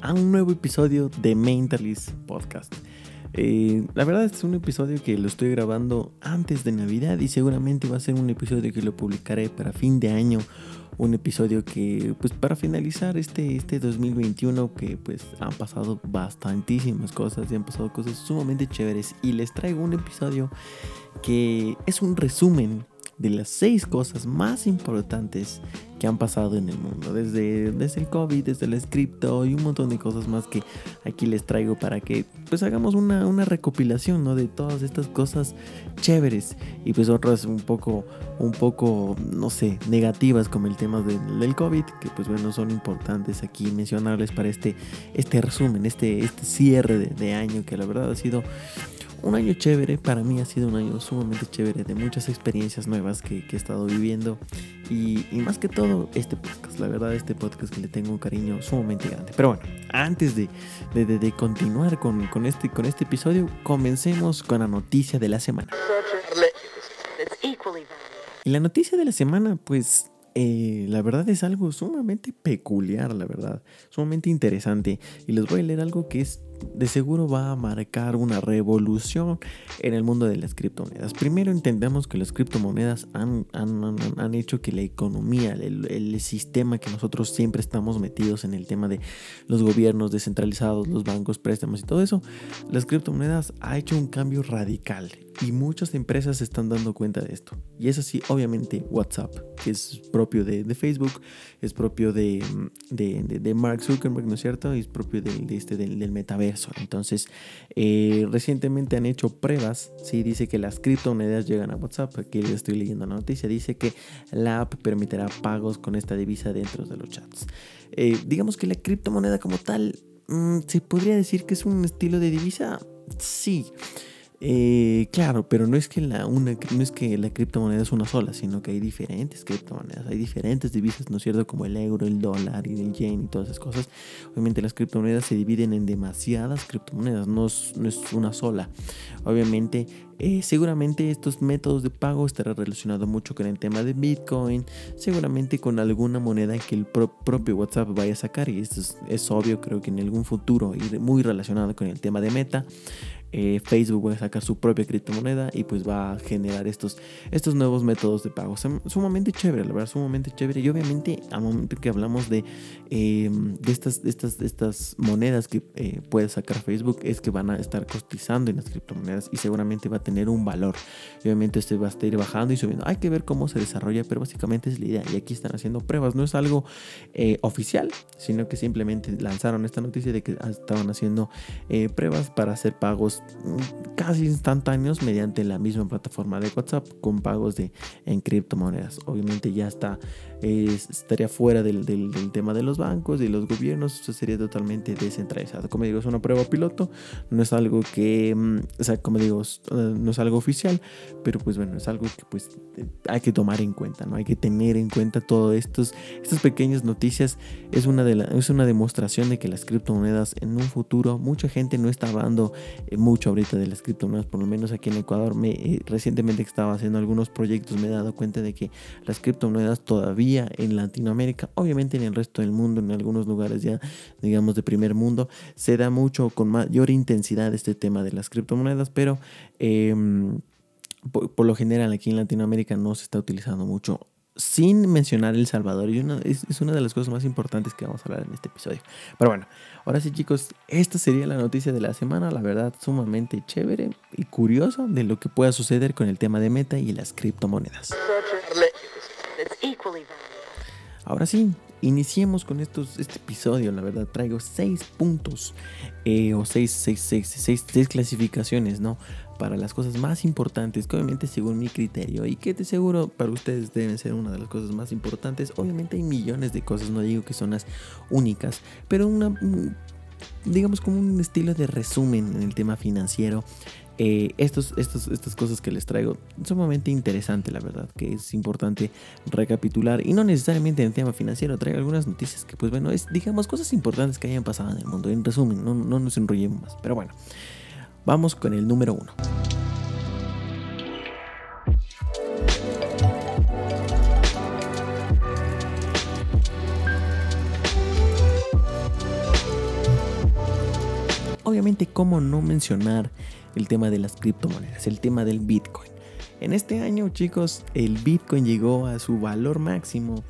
a un nuevo episodio de Mentalist Podcast. Eh, la verdad es un episodio que lo estoy grabando antes de Navidad y seguramente va a ser un episodio que lo publicaré para fin de año. Un episodio que, pues para finalizar este, este 2021 que pues han pasado bastantísimas cosas y han pasado cosas sumamente chéveres y les traigo un episodio que es un resumen de las seis cosas más importantes que han pasado en el mundo. Desde, desde el COVID, desde el cripto y un montón de cosas más que aquí les traigo para que pues hagamos una, una recopilación ¿no? de todas estas cosas chéveres y pues otras un poco, un poco, no sé, negativas como el tema del, COVID, que pues bueno, son importantes aquí mencionarles para este, este resumen, este, este cierre de año que la verdad ha sido un año chévere, para mí ha sido un año sumamente chévere de muchas experiencias nuevas que, he estado viviendo y, más que todo este podcast, la verdad este podcast que le tengo un cariño sumamente grande. Pero bueno, antes de, de, continuar con, con, este, con este episodio, comencemos con la noticia de la semana. Y la noticia de la semana, pues eh, la verdad es algo sumamente peculiar, la verdad, sumamente interesante. Y les voy a leer algo que es de seguro va a marcar una revolución en el mundo de las criptomonedas. Primero entendemos que las criptomonedas han, han, hecho que la economía, el, el, sistema que nosotros siempre estamos metidos en el tema de los gobiernos descentralizados, los bancos, préstamos y todo eso, las criptomonedas ha hecho un cambio radical y muchas empresas se están dando cuenta de esto. Y es así, obviamente, WhatsApp, que es propio de, Facebook, es propio de, de, de, Mark Zuckerberg, ¿no es cierto? Y es propio de, este, del, metaverso. Entonces, eh, recientemente han hecho pruebas, ¿sí? Dice que las criptomonedas llegan a WhatsApp. Aquí les estoy leyendo la noticia. Dice que la app permitirá pagos con esta divisa dentro de los chats. Eh, digamos que la criptomoneda como tal, mm, ¿se podría decir que es un estilo de divisa? Sí. Eh, claro, pero no es que la una, no es que la criptomoneda es una sola, sino que hay diferentes criptomonedas, hay diferentes divisas, ¿no es cierto? Como el euro, el dólar y el yen y todas esas cosas. Obviamente las criptomonedas se dividen en demasiadas criptomonedas, no es, no es una sola. Obviamente, eh, seguramente estos métodos de pago estarán relacionados mucho con el tema de Bitcoin, seguramente con alguna moneda que el propio WhatsApp vaya a sacar y esto es, es obvio, creo que en algún futuro y muy relacionado con el tema de Meta. Eh, Facebook va a sacar su propia criptomoneda y pues va a generar estos, estos nuevos métodos de pago. sumamente chévere, la verdad, sumamente chévere. Y obviamente al momento que hablamos de, em, de, estas, estas, estas monedas que eh, puede sacar Facebook es que van a estar cotizando en las criptomonedas y seguramente va a tener un valor. Y obviamente este va a estar bajando y subiendo. Hay que ver cómo se desarrolla, pero básicamente es la idea. Y aquí están haciendo pruebas. No es algo eh, oficial, sino que simplemente lanzaron esta noticia de que estaban haciendo pruebas para hacer pagos casi instantáneos mediante la misma plataforma de WhatsApp con pagos de, en criptomonedas. Obviamente ya está estaría fuera del, tema de los bancos y los gobiernos, eso sería totalmente descentralizado. Como digo, es una prueba piloto, no es algo que, mm, o sea, como digo, eh, no es algo oficial, pero pues bueno, es algo que pues eh, hay que tomar en cuenta, ¿no? Hay que tener en cuenta todo estos, estas pequeñas noticias, es una, de la, es una demostración de que las criptomonedas en un futuro, mucha gente no está hablando eh, mucho ahorita de las criptomonedas, por lo menos aquí en Ecuador, me, recientemente que estaba haciendo algunos proyectos me he dado cuenta de que las criptomonedas todavía en Latinoamérica, obviamente en el resto del mundo, en algunos lugares ya, digamos, de primer mundo, se da mucho con mayor intensidad este tema de las criptomonedas, pero em, por, lo general aquí en Latinoamérica no se está utilizando mucho sin mencionar El Salvador. Y es, es, una de las cosas más importantes que vamos a hablar en este episodio. Pero bueno, ahora sí chicos, esta sería la noticia de la semana. La verdad, sumamente chévere y curioso de lo que pueda suceder con el tema de Meta y las criptomonedas. Ahora sí, iniciemos con estos, este episodio. La verdad, traigo seis puntos eh, o seis, seis, seis, seis, clasificaciones, ¿no? Para las cosas más importantes, que obviamente según mi criterio y que de seguro para ustedes deben ser una de las cosas más importantes. Obviamente hay millones de cosas, no digo que son las únicas, pero una digamos como un estilo de resumen en el tema financiero eh, estos, estos, estas cosas que les traigo sumamente interesante, la verdad, que es importante recapitular y no necesariamente en tema financiero, traigo algunas noticias que pues bueno, es digamos cosas importantes que hayan pasado en el mundo, en resumen, no, no nos enrollemos más, pero bueno, vamos con el número uno. Obviamente, ¿cómo no mencionar el tema de las criptomonedas, el tema del Bitcoin? En este año, chicos, el Bitcoin llegó a su valor máximo,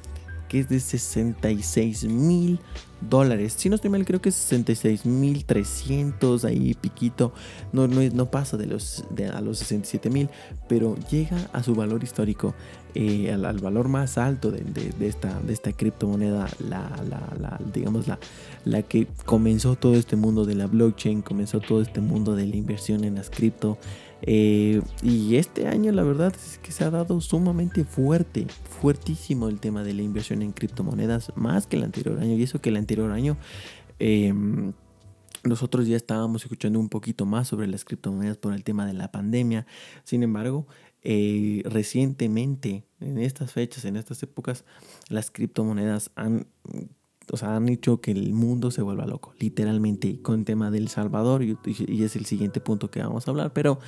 que es de 66 mil dólares. Si no estoy mal, creo que es 66 mil 300, ahí piquito. No, no, no pasa de los, de, a los 67 mil, pero llega a su valor histórico, eh, al, valor más alto de, de, esta, de esta criptomoneda, la, la, la, digamos, la, la que comenzó todo este mundo de la blockchain, comenzó todo este mundo de la inversión en las cripto. Eh, y este año la verdad es que se ha dado sumamente fuerte, fuertísimo el tema de la inversión en criptomonedas, más que el anterior año. Y eso que el anterior año em, nosotros ya estábamos escuchando un poquito más sobre las criptomonedas por el tema de la pandemia. Sin embargo, eh, recientemente, en estas fechas, en estas épocas, las criptomonedas han o sea, han hecho que el mundo se vuelva loco, literalmente, con el tema del Salvador, y, y, es el siguiente punto que vamos a hablar, pero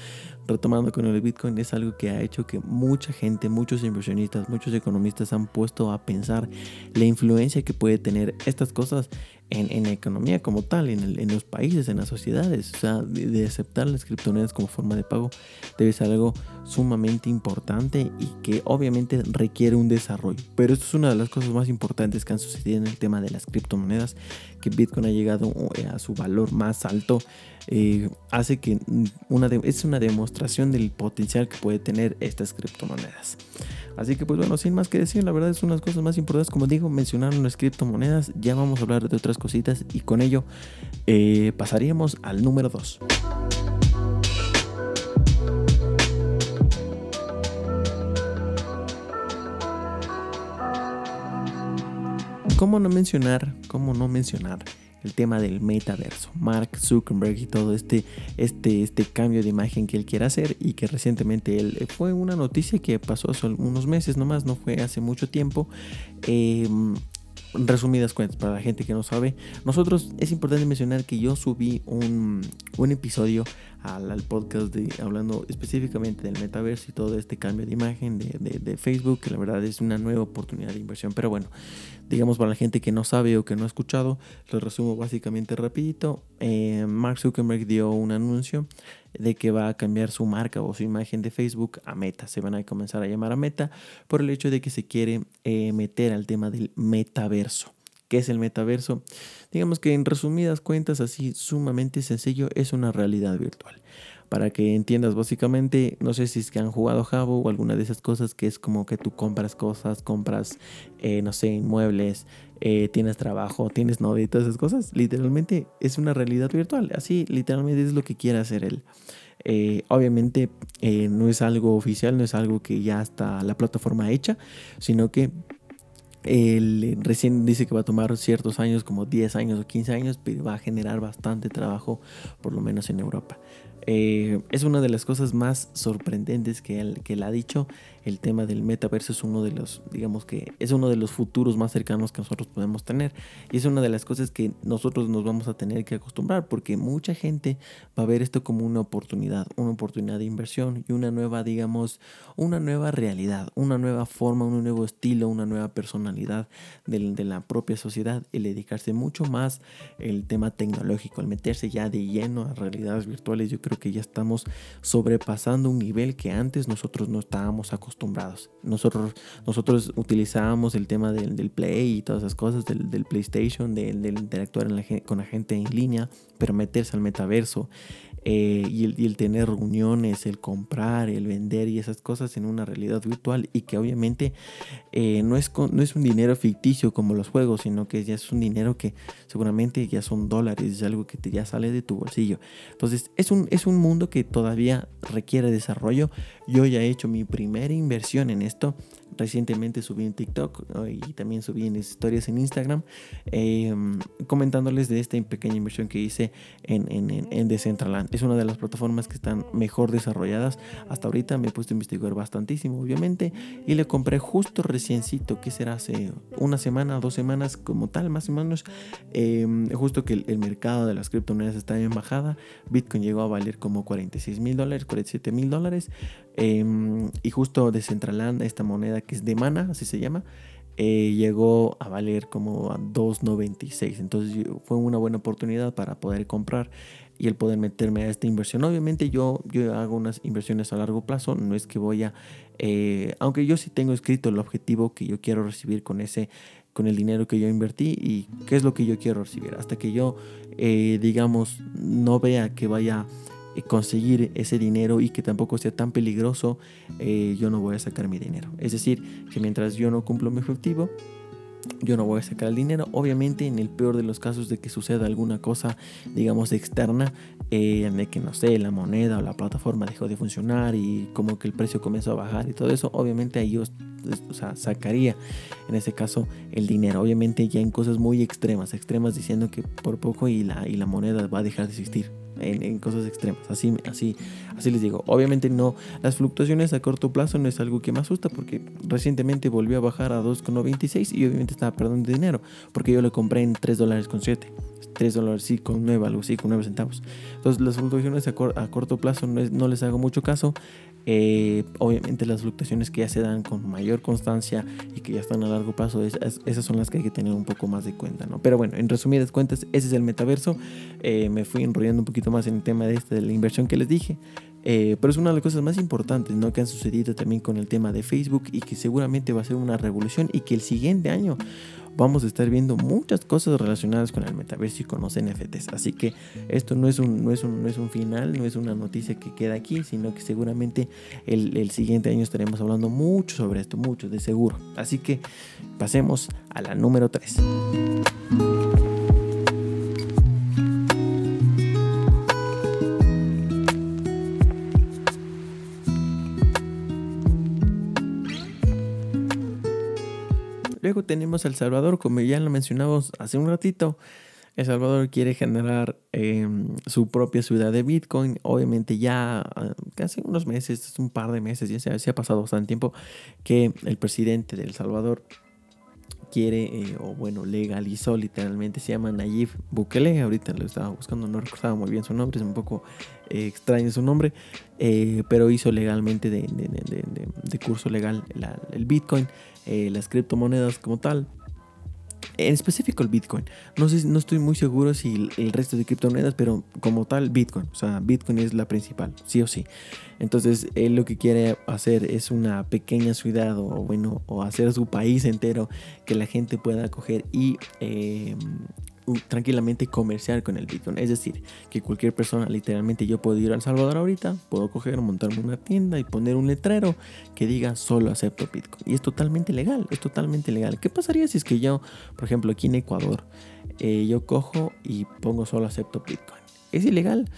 retomando con el Bitcoin, es algo que ha hecho que mucha gente, muchos inversionistas, muchos economistas han puesto a pensar la influencia que puede tener estas cosas en, la economía como tal, en, en, los países, en las sociedades. O sea, de, aceptar las criptomonedas como forma de pago debe ser algo sumamente importante y que obviamente requiere un desarrollo. Pero esto es una de las cosas más importantes que han sucedido en el tema de las criptomonedas, que Bitcoin ha llegado eh, a su valor más alto. Eh, hace que una es una demostración del potencial que puede tener estas criptomonedas. Así que pues bueno, sin más que decir, la verdad es una de las cosas más importantes, como digo, mencionar las criptomonedas, ya vamos a hablar de otras cositas y con ello eh, pasaríamos al número 2. ¿Cómo no mencionar, cómo no mencionar el tema del metaverso. Mark Zuckerberg y todo este, este, este cambio de imagen que él quiere hacer y que recientemente él eh, fue una noticia que pasó hace unos meses nomás, no fue hace mucho tiempo. Em, resumidas cuentas, para la gente que no sabe, nosotros es importante mencionar que yo subí un, un episodio al, podcast de, hablando específicamente del metaverso y todo este cambio de imagen de, de, Facebook, que la verdad es una nueva oportunidad de inversión. Pero bueno, digamos para la gente que no sabe o que no ha escuchado, lo resumo básicamente rapidito. Eh, Mark Zuckerberg dio un anuncio de que va a cambiar su marca o su imagen de Facebook a Meta. Se van a comenzar a llamar a Meta por el hecho de que se quiere eh, meter al tema del metaverso. ¿Qué es el metaverso? Digamos que en resumidas cuentas, así sumamente sencillo, es una realidad virtual. Para que entiendas básicamente, no sé si es que han jugado Jabo o alguna de esas cosas que es como que tú compras cosas, compras, eh, no sé, inmuebles, eh, tienes trabajo, tienes novia y todas esas cosas. Literalmente es una realidad virtual. Así literalmente es lo que quiere hacer él. Eh, obviamente no es algo oficial, no es algo que ya está la plataforma hecha, sino que él recién dice que va a tomar ciertos años, como 10 años o 15 años, pero va a generar bastante trabajo, por lo menos en Europa. Eh, es una de las cosas más sorprendentes que él, que él ha dicho el tema del metaverso es uno de los, digamos que es uno de los futuros más cercanos que nosotros podemos tener. Y es una de las cosas que nosotros nos vamos a tener que acostumbrar porque mucha gente va a ver esto como una oportunidad, una oportunidad de inversión y una nueva, digamos, una nueva realidad, una nueva forma, un nuevo estilo, una nueva personalidad de, de la propia sociedad, el dedicarse mucho más el tema tecnológico, el meterse ya de lleno a realidades virtuales. Yo creo que ya estamos sobrepasando un nivel que antes nosotros no estábamos acostumbrados acostumbrados. Nosotros, nosotros utilizábamos el tema del, del Play y todas esas cosas, del, del PlayStation, del, interactuar con la gente en línea, pero meterse al metaverso, eh, y, el, tener reuniones, el comprar, el vender y esas cosas en una realidad virtual y que obviamente eh, no, es no es un dinero ficticio como los juegos, sino que ya es un dinero que seguramente ya son dólares, es algo que ya sale de tu bolsillo. Entonces es un, es un mundo que todavía requiere desarrollo. Yo ya he hecho mi primera inversión en esto recientemente subí en TikTok y también subí en historias en Instagram em, comentándoles de esta pequeña inversión que hice en, en, en, Decentraland. Es una de las plataformas que están mejor desarrolladas. Hasta ahorita me he puesto a investigar bastantísimo, obviamente, y le compré justo reciencito, que será hace una semana, dos semanas como tal, más o menos, em, justo que el, mercado de las criptomonedas está en bajada. Bitcoin llegó a valer como 46 mil dólares, 47 mil dólares. Em, y justo Decentraland, esta moneda que es de Mana, así se llama, eh, llegó a valer como a 2.96. Entonces fue una buena oportunidad para poder comprar y el poder meterme a esta inversión. Obviamente yo, yo hago unas inversiones a largo plazo, no es que voy a, eh, aunque yo sí tengo escrito el objetivo que yo quiero recibir con ese con el dinero que yo invertí y qué es lo que yo quiero recibir. Hasta que yo, eh, digamos, no vea que vaya conseguir ese dinero y que tampoco sea tan peligroso, eh, yo no voy a sacar mi dinero. Es decir, que mientras yo no cumplo mi objetivo, yo no voy a sacar el dinero. Obviamente, en el peor de los casos de que suceda alguna cosa, digamos, externa, eh, de que no sé, la moneda o la plataforma dejó de funcionar y como que el precio comenzó a bajar y todo eso, obviamente ahí yo o sea, sacaría en ese caso el dinero. Obviamente, ya en cosas muy extremas, extremas diciendo que por poco y la, y la moneda va a dejar de existir en, cosas extremas. Así, así, así les digo. Obviamente no, las fluctuaciones a corto plazo no es algo que me asusta porque recientemente volvió a bajar a 2,96 y obviamente estaba perdiendo dinero porque yo lo compré en 3 dólares con 7. 3 dólares sí con 9, algo así, con 9 centavos. Entonces las fluctuaciones a, corto plazo no, no les hago mucho caso. Eh, obviamente las fluctuaciones que ya se dan con mayor constancia y que ya están a largo plazo, esas son las que hay que tener un poco más de cuenta, ¿no? Pero bueno, en resumidas cuentas, ese es el metaverso. Eh, me fui enrollando un poquito más en el tema de, este, de la inversión que les dije. Eh, pero es una de las cosas más importantes ¿no? que han sucedido también con el tema de Facebook y que seguramente va a ser una revolución y que el siguiente año vamos a estar viendo muchas cosas relacionadas con el metaverso y con los NFTs. Así que esto no es un, no es un, no es un final, no es una noticia que queda aquí, sino que seguramente el, el siguiente año estaremos hablando mucho sobre esto, mucho de seguro. Así que pasemos a la número 3. Tenemos El Salvador, como ya lo mencionamos hace un ratito. El Salvador quiere generar em, su propia ciudad de Bitcoin. Obviamente ya ah, casi unos meses, un par de meses, ya se, ha pasado bastante tiempo que el presidente de El Salvador quiere, eh, o bueno, legalizó literalmente, se llama Nayib Bukele, ahorita lo estaba buscando, no recordaba muy bien su nombre, es un poco eh, extraño su nombre, eh, pero hizo legalmente de, curso legal el Bitcoin. Las criptomonedas como tal. En específico el Bitcoin. No sé, no estoy muy seguro si el, resto de criptomonedas, pero como tal Bitcoin. O sea, Bitcoin es la principal, sí o sí. Entonces él lo que quiere hacer es una pequeña ciudad o bueno, o hacer su país entero que la gente pueda coger y eh, tranquilamente comerciar con el Bitcoin. Es decir, que cualquier persona, literalmente yo puedo ir a El Salvador ahorita, puedo coger, montarme una tienda y poner un letrero que diga solo acepto Bitcoin. Y es totalmente legal, es totalmente legal. ¿Qué pasaría si es que yo, por ejemplo, aquí en Ecuador, eh, yo cojo y pongo solo acepto Bitcoin? Es ilegal.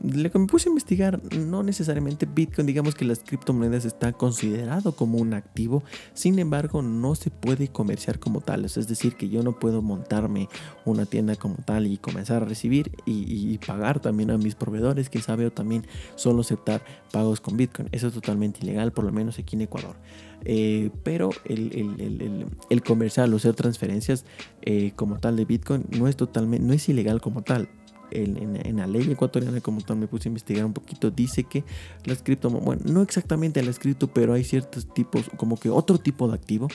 Lo que me puse a investigar, no necesariamente Bitcoin, digamos que las criptomonedas está considerado como un activo, sin embargo no se puede comerciar como tal, es decir, que yo no puedo montarme una tienda como tal y comenzar a recibir y, pagar también a mis proveedores, que sabe, o también solo aceptar pagos con Bitcoin. Eso es totalmente ilegal, por lo menos aquí en Ecuador. Eh, pero el, comercial o hacer transferencias eh, como tal de Bitcoin no es totalmente, no es ilegal como tal en, la ley ecuatoriana, como tal, me puse a investigar un poquito, dice que las cripto, bueno, no exactamente las cripto, pero hay ciertos tipos, como que otro tipo de activo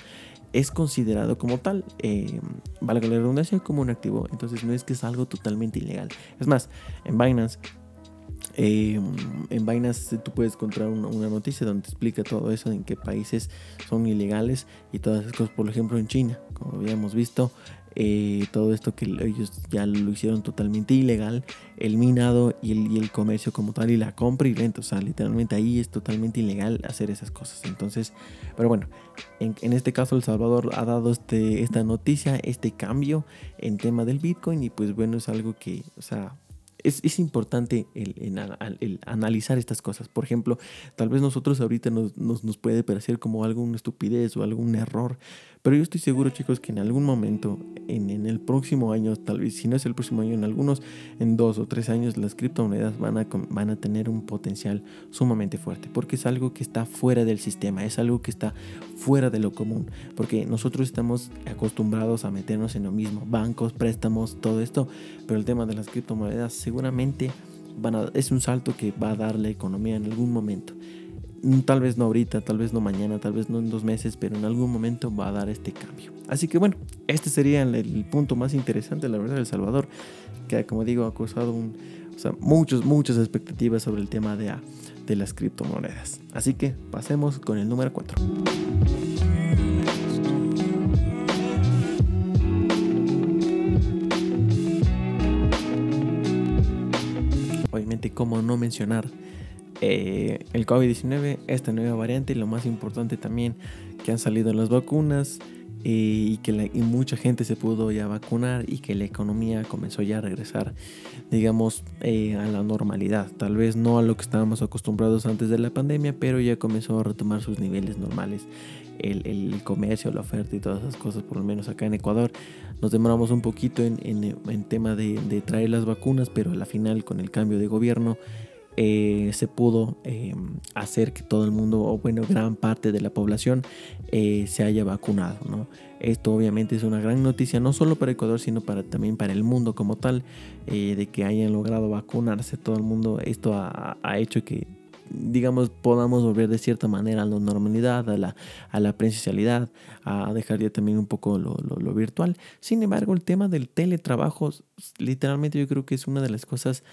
es considerado como tal, eh, valga la redundancia, como un activo. Entonces no es que es algo totalmente ilegal. Es más, en Binance eh, en Binance tú puedes encontrar una, una, noticia donde te explica todo eso, en qué países son ilegales y todas esas cosas. Por ejemplo, en China, como habíamos visto, eh, todo esto que ellos ya lo hicieron totalmente ilegal, el minado y el, comercio como tal y la compra y venta, o sea, literalmente ahí es totalmente ilegal hacer esas cosas. Entonces, pero bueno, en, en este caso El Salvador ha dado este, esta noticia, este cambio en tema del Bitcoin y pues bueno, es algo que, o sea, es, importante el, analizar estas cosas. Por ejemplo, tal vez nosotros ahorita nos, nos, puede parecer como alguna estupidez o algún error, pero yo estoy seguro, chicos, que en algún momento, en, en, el próximo año, tal vez si no es el próximo año, en algunos, en dos o tres años, las criptomonedas van a, van a tener un potencial sumamente fuerte, porque es algo que está fuera del sistema, es algo que está fuera de lo común, porque nosotros estamos acostumbrados a meternos en lo mismo, bancos, préstamos, todo esto, pero el tema de las criptomonedas seguramente es un salto que va a dar la economía en algún momento. Mm, tal vez no ahorita, tal vez no mañana, tal vez no en dos meses, pero en algún momento va a dar este cambio. Así que bueno, este sería el, punto más interesante, la verdad, de El Salvador, que como digo ha causado muchos, muchas expectativas sobre el tema de, de las criptomonedas. Así que pasemos con el número 4. Cómo no mencionar eh, el COVID-19, esta nueva variante y lo más importante también que han salido las vacunas y que mucha gente se pudo ya vacunar y que la economía comenzó ya a regresar, digamos, eh, a la normalidad. Tal vez no a lo que estábamos acostumbrados antes de la pandemia, pero ya comenzó a retomar sus niveles normales. El, comercio, la oferta y todas esas cosas, por lo menos acá en Ecuador. Nos demoramos un poquito en, en, tema de, de traer las vacunas, pero a la final con el cambio de gobierno eh, se pudo em, hacer que todo el mundo, o bueno, gran parte de la población eh, se haya vacunado. Esto obviamente es una gran noticia, no solo para Ecuador, sino también para el mundo como tal, eh, de que hayan logrado vacunarse todo el mundo. Esto ha, hecho que digamos, podamos volver de cierta manera a la normalidad, a la, presencialidad, a dejar ya también un poco lo, virtual. Sin embargo, el tema del teletrabajo, literalmente yo creo que es una de las cosas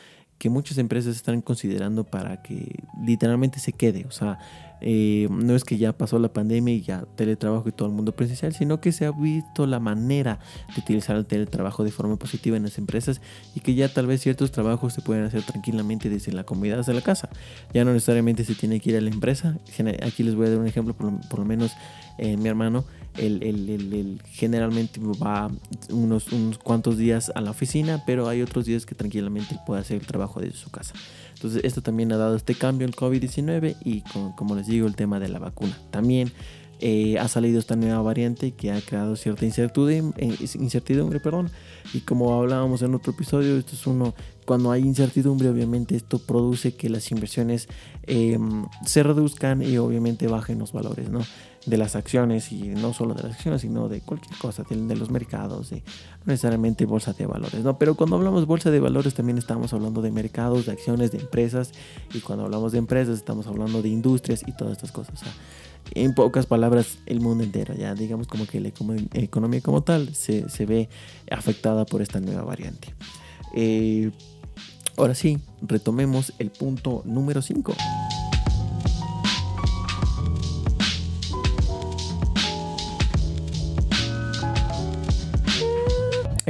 que muchas empresas están considerando para que literalmente se quede. O sea, eh, no es que ya pasó la pandemia y ya teletrabajo y todo el mundo presencial, sino que se ha visto la manera de utilizar el teletrabajo de forma positiva en las empresas y que ya tal vez ciertos trabajos se pueden hacer tranquilamente desde la comodidad de la casa. Ya no necesariamente se tiene que ir a la empresa. Aquí les voy a dar un ejemplo, por lo menos eh, mi hermano, él, generalmente va unos, unos cuantos días a la oficina, pero hay otros días que tranquilamente puede hacer el trabajo desde su casa. Entonces esto también ha dado este cambio el COVID-19 y como les digo el tema de la vacuna. También eh, ha salido esta nueva variante que ha creado cierta incertidumbre, eh, incertidumbre perdón, y como hablábamos en otro episodio, esto es uno, cuando hay incertidumbre obviamente esto produce que las inversiones em, se reduzcan y obviamente bajen los valores ¿no? De las acciones y no solo de las acciones sino de cualquier cosa, de, los mercados, de, no necesariamente bolsa de valores, ¿no? pero cuando hablamos bolsa de valores también estamos hablando de mercados, de acciones, de empresas y cuando hablamos de empresas estamos hablando de industrias y todas estas cosas en pocas palabras, el mundo entero. Ya digamos como que la economía como tal se, ve afectada por esta nueva variante. Eh, ahora sí, retomemos el punto número 5.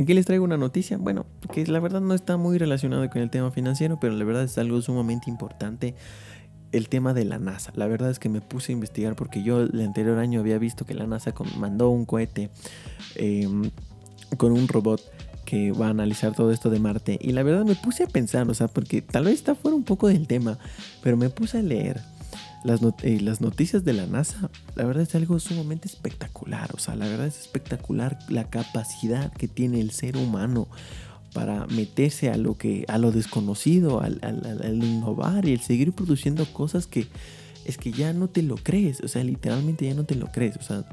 Aquí les traigo una noticia, bueno, que la verdad no está muy relacionada con el tema financiero, pero la verdad es algo sumamente importante el tema de la NASA. La verdad es que me puse a investigar porque yo el anterior año había visto que la NASA mandó un cohete em, con un robot que va a analizar todo esto de Marte. Y la verdad me puse a pensar, o sea, porque tal vez está fuera un poco del tema, pero me puse a leer las, eh, las noticias de la NASA. La verdad es algo sumamente espectacular, o sea, la verdad es espectacular la capacidad que tiene el ser humano para meterse a lo que a lo desconocido, al, innovar y el seguir produciendo cosas que es que ya no te lo crees, o sea, literalmente ya no te lo crees. O sea,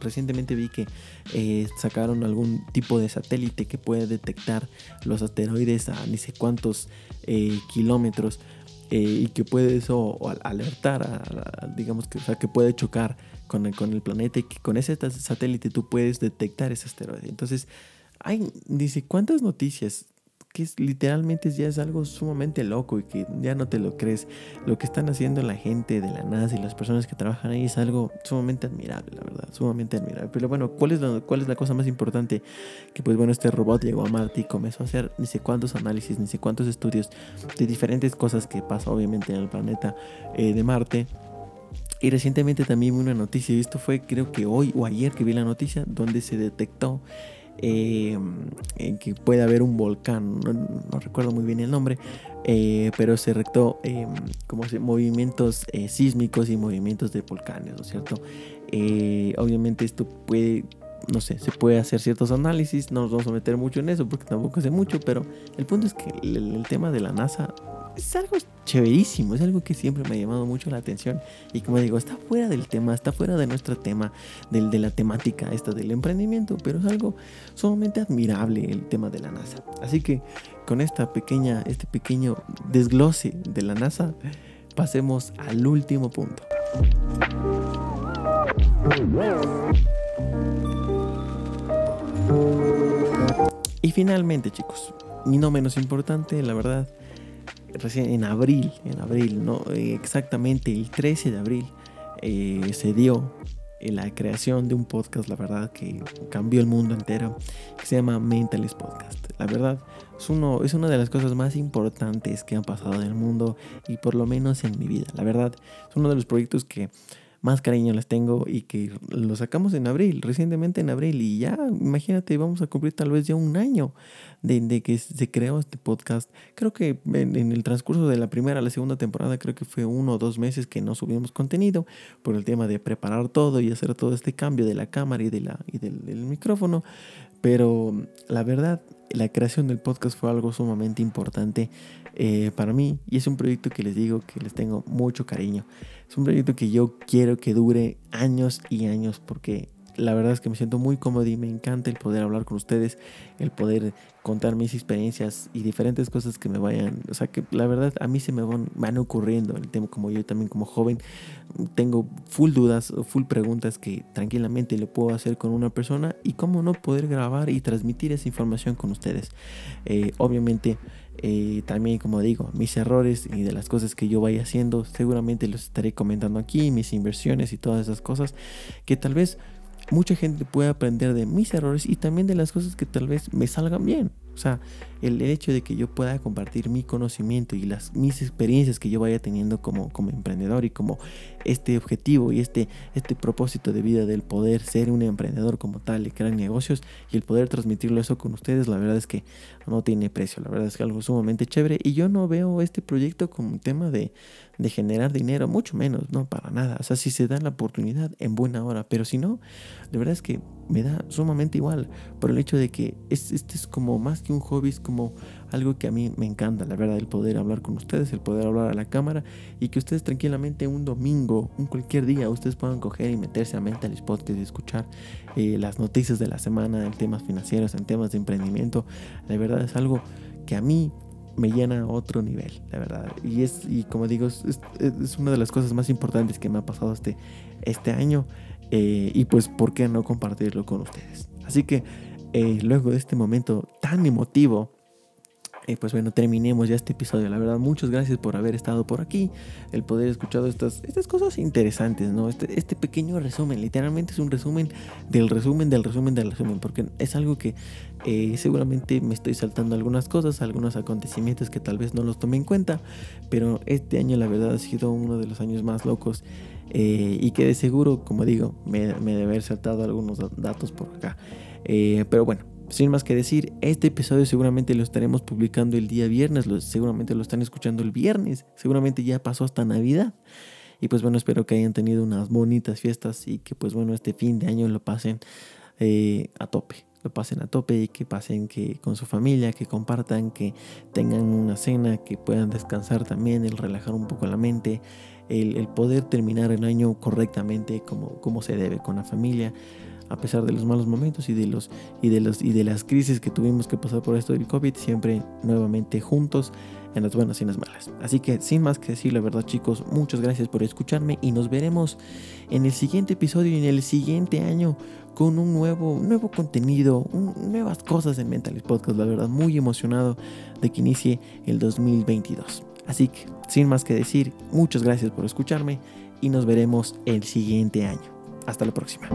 recientemente vi que eh, sacaron algún tipo de satélite que puede detectar los asteroides a ni sé cuántos eh, kilómetros eh, y que puede eso alertar, a, digamos que, sea, que puede chocar con el, con el planeta y que con ese satélite tú puedes detectar ese asteroide. Entonces, hay, dice, ¿cuántas noticias? Que literalmente ya es algo sumamente loco y que ya no te lo crees. Lo que están haciendo la gente de la NASA y las personas que trabajan ahí es algo sumamente admirable, la verdad, sumamente admirable. Pero bueno, ¿cuál es cuál es la cosa más importante? Que pues bueno, este robot llegó a Marte y comenzó a hacer ni sé cuántos análisis, ni sé cuántos estudios de diferentes cosas que pasan obviamente en el planeta eh, de Marte. Y recientemente también vi una noticia, y esto fue creo que hoy o ayer que vi la noticia, donde se detectó eh, que puede haber un volcán, no, recuerdo muy bien el nombre, eh, pero se rectó eh, como movimientos eh, sísmicos y movimientos de volcanes, ¿no es cierto? obviamente esto puede, no sé, se puede hacer ciertos análisis, no nos vamos a meter mucho en eso porque tampoco sé mucho, pero el punto es que el tema de la NASA es algo chéverísimo, es algo que siempre me ha llamado mucho la atención y como digo, está fuera del tema, está fuera de nuestro tema, del, de la temática esta del emprendimiento, pero es algo sumamente admirable el tema de la NASA. Así que con esta pequeña, este pequeño desglose de la NASA, pasemos al último punto. Y finalmente chicos, y no menos importante, la verdad, recién en abril, en abril, no, exactamente el 13 de abril eh, se dio la creación de un podcast, la verdad, que cambió el mundo entero, que se llama Mentalist Podcast. La verdad, es, uno, es una de las cosas más importantes que han pasado en el mundo y por lo menos en mi vida. La verdad, es uno de los proyectos que más cariño les tengo y que lo sacamos en abril, recientemente en abril y ya, imagínate, vamos a cumplir tal vez ya un año de, que se creó este podcast. Creo que en, el transcurso de la primera a la segunda temporada, creo que fue uno o dos meses que no subimos contenido por el tema de preparar todo y hacer todo este cambio de la cámara y, de la, y del, del micrófono. Pero la verdad, la creación del podcast fue algo sumamente importante eh, para mí y es un proyecto que les digo que les tengo mucho cariño. Es un proyecto que yo quiero que dure años y años porque la verdad es que me siento muy cómodo y me encanta el poder hablar con ustedes, el poder contar mis experiencias y diferentes cosas que me vayan, o sea que la verdad a mí se me van, van ocurriendo, el tema como yo también como joven tengo full dudas, full preguntas que tranquilamente le puedo hacer con una persona y cómo no poder grabar y transmitir esa información con ustedes. Eh, obviamente eh, también como digo, mis errores y de las cosas que yo vaya haciendo, seguramente los estaré comentando aquí, mis inversiones y todas esas cosas que tal vez mucha gente puede aprender de mis errores y también de las cosas que tal vez me salgan bien. O sea, el, hecho de que yo pueda compartir mi conocimiento y las, mis experiencias que yo vaya teniendo como, como emprendedor y como este objetivo y este, este propósito de vida del poder ser un emprendedor como tal y crear negocios y el poder transmitirlo eso con ustedes, la verdad es que no tiene precio, la verdad es que algo sumamente chévere y yo no veo este proyecto como un tema de, de generar dinero, mucho menos, no para nada. O sea, si se da la oportunidad en buena hora, pero si no, de verdad es que me da sumamente igual por el hecho de que este es como más que un hobby, es como algo que a mí me encanta, la verdad, el poder hablar con ustedes, el poder hablar a la cámara y que ustedes tranquilamente un domingo, un cualquier día, ustedes puedan coger y meterse a Mentalist Podcast y escuchar eh, las noticias de la semana en temas financieros, en temas de emprendimiento. La verdad es algo que a mí me llena a otro nivel, la verdad. Y es, y como digo, es, es, una de las cosas más importantes que me ha pasado este, este año. Eh, y pues, ¿por qué no compartirlo con ustedes? Así que eh, luego de este momento tan emotivo, eh, pues bueno, terminemos ya este episodio. La verdad, muchas gracias por haber estado por aquí, el poder escuchar estas, estas cosas interesantes, ¿no? Este, este pequeño resumen, literalmente es un resumen del resumen del resumen del resumen, porque es algo que seguramente me estoy saltando algunas cosas, algunos acontecimientos que tal vez no los tome en cuenta, pero este año la verdad ha sido uno de los años más locos eh, y que de seguro, como digo, me, me debe haber saltado algunos datos por acá. Eh, pero bueno, sin más que decir, este episodio seguramente lo estaremos publicando el día viernes, seguramente lo están escuchando el viernes, seguramente ya pasó hasta Navidad. Y pues bueno, espero que hayan tenido unas bonitas fiestas y que pues bueno, este fin de año lo pasen eh, a tope. Lo pasen a tope y que pasen que con su familia, que compartan, que tengan una cena, que puedan descansar también, el relajar un poco la mente, el, poder terminar el año correctamente como, como se debe con la familia a pesar de los malos momentos y de los y de los y de las crisis que tuvimos que pasar por esto del COVID, siempre nuevamente juntos en las buenas y en las malas. Así que sin más que decir la verdad, chicos, muchas gracias por escucharme y nos veremos en el siguiente episodio y en el siguiente año con un nuevo nuevo contenido, nuevas cosas en Mentalist Podcast, la verdad, muy emocionado de que inicie el 2022. Así que, sin más que decir, muchas gracias por escucharme y nos veremos el siguiente año. Hasta la próxima.